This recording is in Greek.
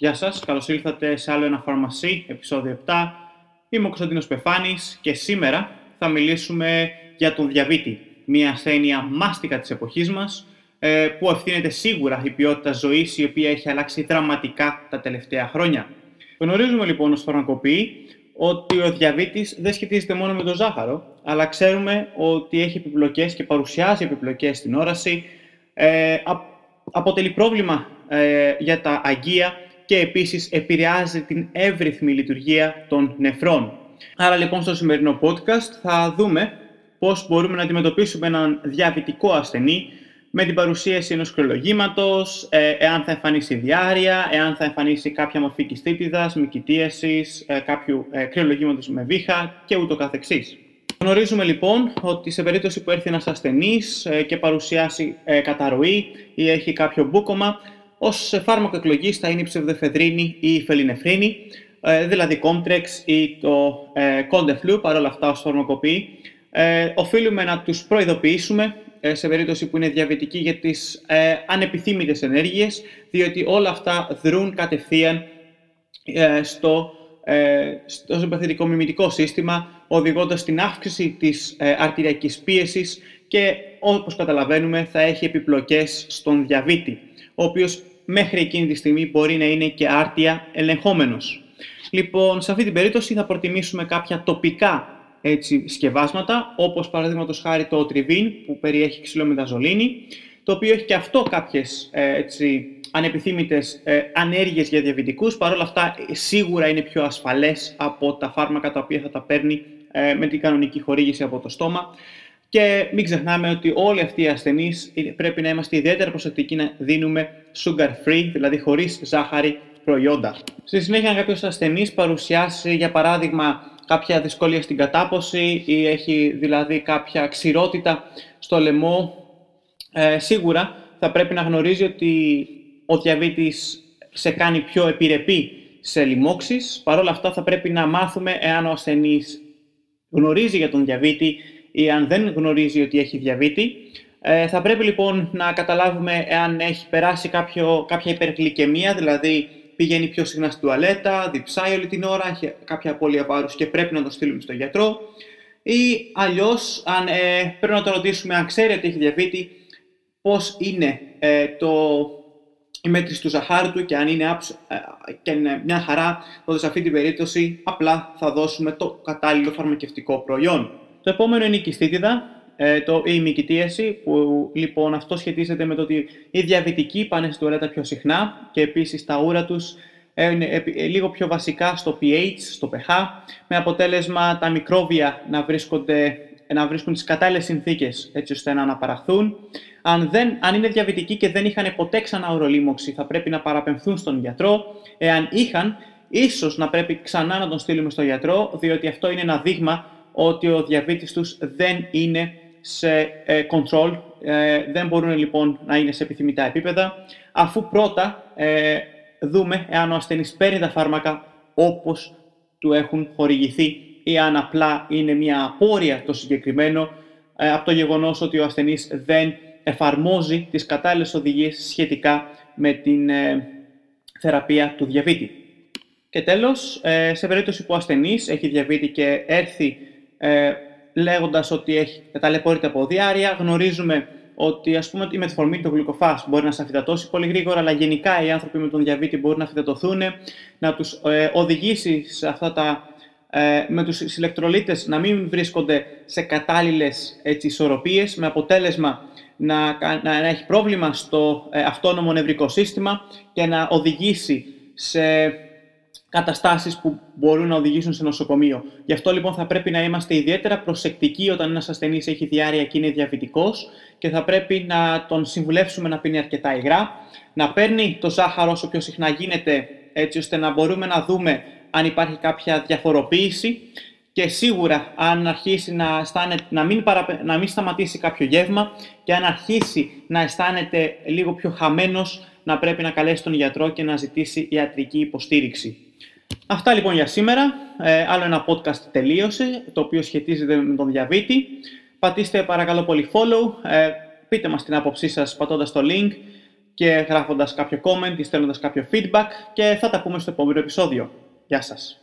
Γεια σας, καλώς ήλθατε σε άλλο ένα φαρμασί, επεισόδιο 7. Είμαι ο Κωνσταντίνος Πεφάνης και σήμερα θα μιλήσουμε για τον διαβήτη, μια ασθένεια μάστικα της εποχής μας, ε, που ευθύνεται σίγουρα η ποιότητα ζωής, η οποία έχει αλλάξει δραματικά τα τελευταία χρόνια. Γνωρίζουμε λοιπόν ως φαρμακοποιοί ότι ο διαβήτης δεν σχετίζεται μόνο με το ζάχαρο, αλλά ξέρουμε ότι έχει επιπλοκές και παρουσιάζει επιπλοκές στην όραση, ε, αποτελεί πρόβλημα ε, για τα αγγεία και επίσης επηρεάζει την εύρυθμη λειτουργία των νεφρών. Άρα λοιπόν στο σημερινό podcast θα δούμε πώς μπορούμε να αντιμετωπίσουμε έναν διαβητικό ασθενή με την παρουσίαση ενός κρυολογήματος, ε, εάν θα εμφανίσει διάρρεια, εάν θα εμφανίσει κάποια μορφή κιστίτιδας, μικητίασης, ε, κάποιου ε, κρυολογήματος με βήχα και ούτω καθεξής. Γνωρίζουμε λοιπόν ότι σε περίπτωση που έρθει ένας ασθενής ε, και παρουσιάσει ε, καταρροή ή έχει κάποιο μπούκομα, ως φάρμακο εκλογής θα είναι η ψευδεφεδρίνη ή η φελινεφρίνη, ε, δηλαδή Comtrex ή το Coldeflu, παρόλα αυτά ως φαρμακοποιοί. Οφείλουμε να τους προειδοποιήσουμε σε περίπτωση που είναι διαβητικοί για τις ανεπιθύμητες ενέργειες, διότι όλα αυτά δρούν κατευθείαν στο στο συμπαθητικό μιμητικό σύστημα, οδηγώντας στην αύξηση της ε, αρτηριακής πίεσης και όπως καταλαβαίνουμε θα έχει επιπλοκές στον διαβήτη, ο οποίος μέχρι εκείνη τη στιγμή μπορεί να είναι και άρτια ελεγχόμενος. Λοιπόν, σε αυτή την περίπτωση θα προτιμήσουμε κάποια τοπικά έτσι, σκευάσματα, όπως παραδείγματος χάρη το Trivin που περιέχει ξυλομεταζολίνη, το οποίο έχει και αυτό κάποιες ε, έτσι, ανεπιθύμητες ε, ανέργειες για διαβητικούς. Παρ' όλα αυτά, σίγουρα είναι πιο ασφαλές από τα φάρμακα τα οποία θα τα παίρνει ε, με την κανονική χορήγηση από το στόμα. Και μην ξεχνάμε ότι όλοι αυτοί οι ασθενείς πρέπει να είμαστε ιδιαίτερα προσεκτικοί να δίνουμε sugar free, δηλαδή χωρίς ζάχαρη προϊόντα. Στη συνέχεια, αν κάποιος ασθενής παρουσιάσει, για παράδειγμα, κάποια δυσκολία στην κατάποση ή έχει δηλαδή κάποια ξηρότητα στο λαιμό, ε, σίγουρα θα πρέπει να γνωρίζει ότι ο διαβήτης σε κάνει πιο επιρρεπή σε λοιμώξεις. Παρ' όλα αυτά θα πρέπει να μάθουμε εάν ο ασθενής γνωρίζει για τον διαβήτη ή αν δεν γνωρίζει ότι έχει διαβήτη. Ε, θα πρέπει λοιπόν να καταλάβουμε εάν έχει περάσει κάποιο, κάποια υπεργλυκαιμία, δηλαδή πηγαίνει πιο συχνά στην τουαλέτα, διψάει όλη την ώρα, έχει κάποια απώλεια βάρους και πρέπει να το στείλουμε στον γιατρό. Ή αλλιώς, αν ε, πρέπει να το ρωτήσουμε αν ξέρει ότι έχει διαβήτη, πώς είναι ε, το η μέτρηση του ζαχάρου του και αν είναι, άψ, ε, και είναι μια χαρά, τότε σε αυτή την περίπτωση απλά θα δώσουμε το κατάλληλο φαρμακευτικό προϊόν. Το επόμενο είναι η κιστίτιδα, ε, το, η μικητίαση, που λοιπόν αυτό σχετίζεται με το ότι οι διαβητικοί πάνε στην τουαλέτα πιο συχνά και επίσης τα ούρα τους είναι λίγο πιο βασικά στο pH, στο pH, με αποτέλεσμα τα μικρόβια να, βρίσκονται, να βρίσκουν τις κατάλληλες συνθήκες έτσι ώστε να αναπαραχθούν αν, δεν, αν είναι διαβητικοί και δεν είχαν ποτέ ξανά ορολίμωξη, θα πρέπει να παραπεμφθούν στον γιατρό. Εάν είχαν, ίσως να πρέπει ξανά να τον στείλουμε στον γιατρό, διότι αυτό είναι ένα δείγμα ότι ο διαβήτης τους δεν είναι σε ε, control, ε, δεν μπορούν λοιπόν να είναι σε επιθυμητά επίπεδα, αφού πρώτα ε, δούμε εάν ο ασθενής παίρνει τα φάρμακα όπως του έχουν χορηγηθεί ή αν απλά είναι μια απόρρια το συγκεκριμένο από το γεγονός ότι ο ασθενής δεν εφαρμόζει τις κατάλληλες οδηγίες σχετικά με την ε, θεραπεία του διαβήτη. Και τέλος, ε, σε περίπτωση που ο ασθενής έχει διαβήτη και έρθει ε, λέγοντας ότι έχει ταλαιπωρείται από διάρρεια, γνωρίζουμε ότι ας πούμε η μετφορμή του γλυκοφάς μπορεί να σε αφιδατώσει πολύ γρήγορα, αλλά γενικά οι άνθρωποι με τον διαβήτη μπορούν να αφιδατωθούν, να τους ε, οδηγήσει σε αυτά τα, ε, με τους ηλεκτρολίτες να μην βρίσκονται σε κατάλληλες έτσι, ισορροπίες, με αποτέλεσμα να, να, έχει πρόβλημα στο ε, αυτόνομο νευρικό σύστημα και να οδηγήσει σε καταστάσεις που μπορούν να οδηγήσουν σε νοσοκομείο. Γι' αυτό λοιπόν θα πρέπει να είμαστε ιδιαίτερα προσεκτικοί όταν ένας ασθενής έχει διάρρεια και είναι διαβητικός και θα πρέπει να τον συμβουλεύσουμε να πίνει αρκετά υγρά, να παίρνει το ζάχαρο όσο πιο συχνά γίνεται έτσι ώστε να μπορούμε να δούμε αν υπάρχει κάποια διαφοροποίηση και σίγουρα αν αρχίσει να, αισθάνεται, να, μην να μην σταματήσει κάποιο γεύμα και αν αρχίσει να αισθάνεται λίγο πιο χαμένος, να πρέπει να καλέσει τον γιατρό και να ζητήσει ιατρική υποστήριξη. Αυτά λοιπόν για σήμερα. Ε, άλλο ένα podcast τελείωσε, το οποίο σχετίζεται με τον διαβήτη. Πατήστε παρακαλώ πολύ follow, ε, πείτε μας την άποψή σας πατώντας το link και γράφοντας κάποιο comment ή στέλνοντας κάποιο feedback και θα τα πούμε στο επόμενο επεισόδιο. Γεια σας!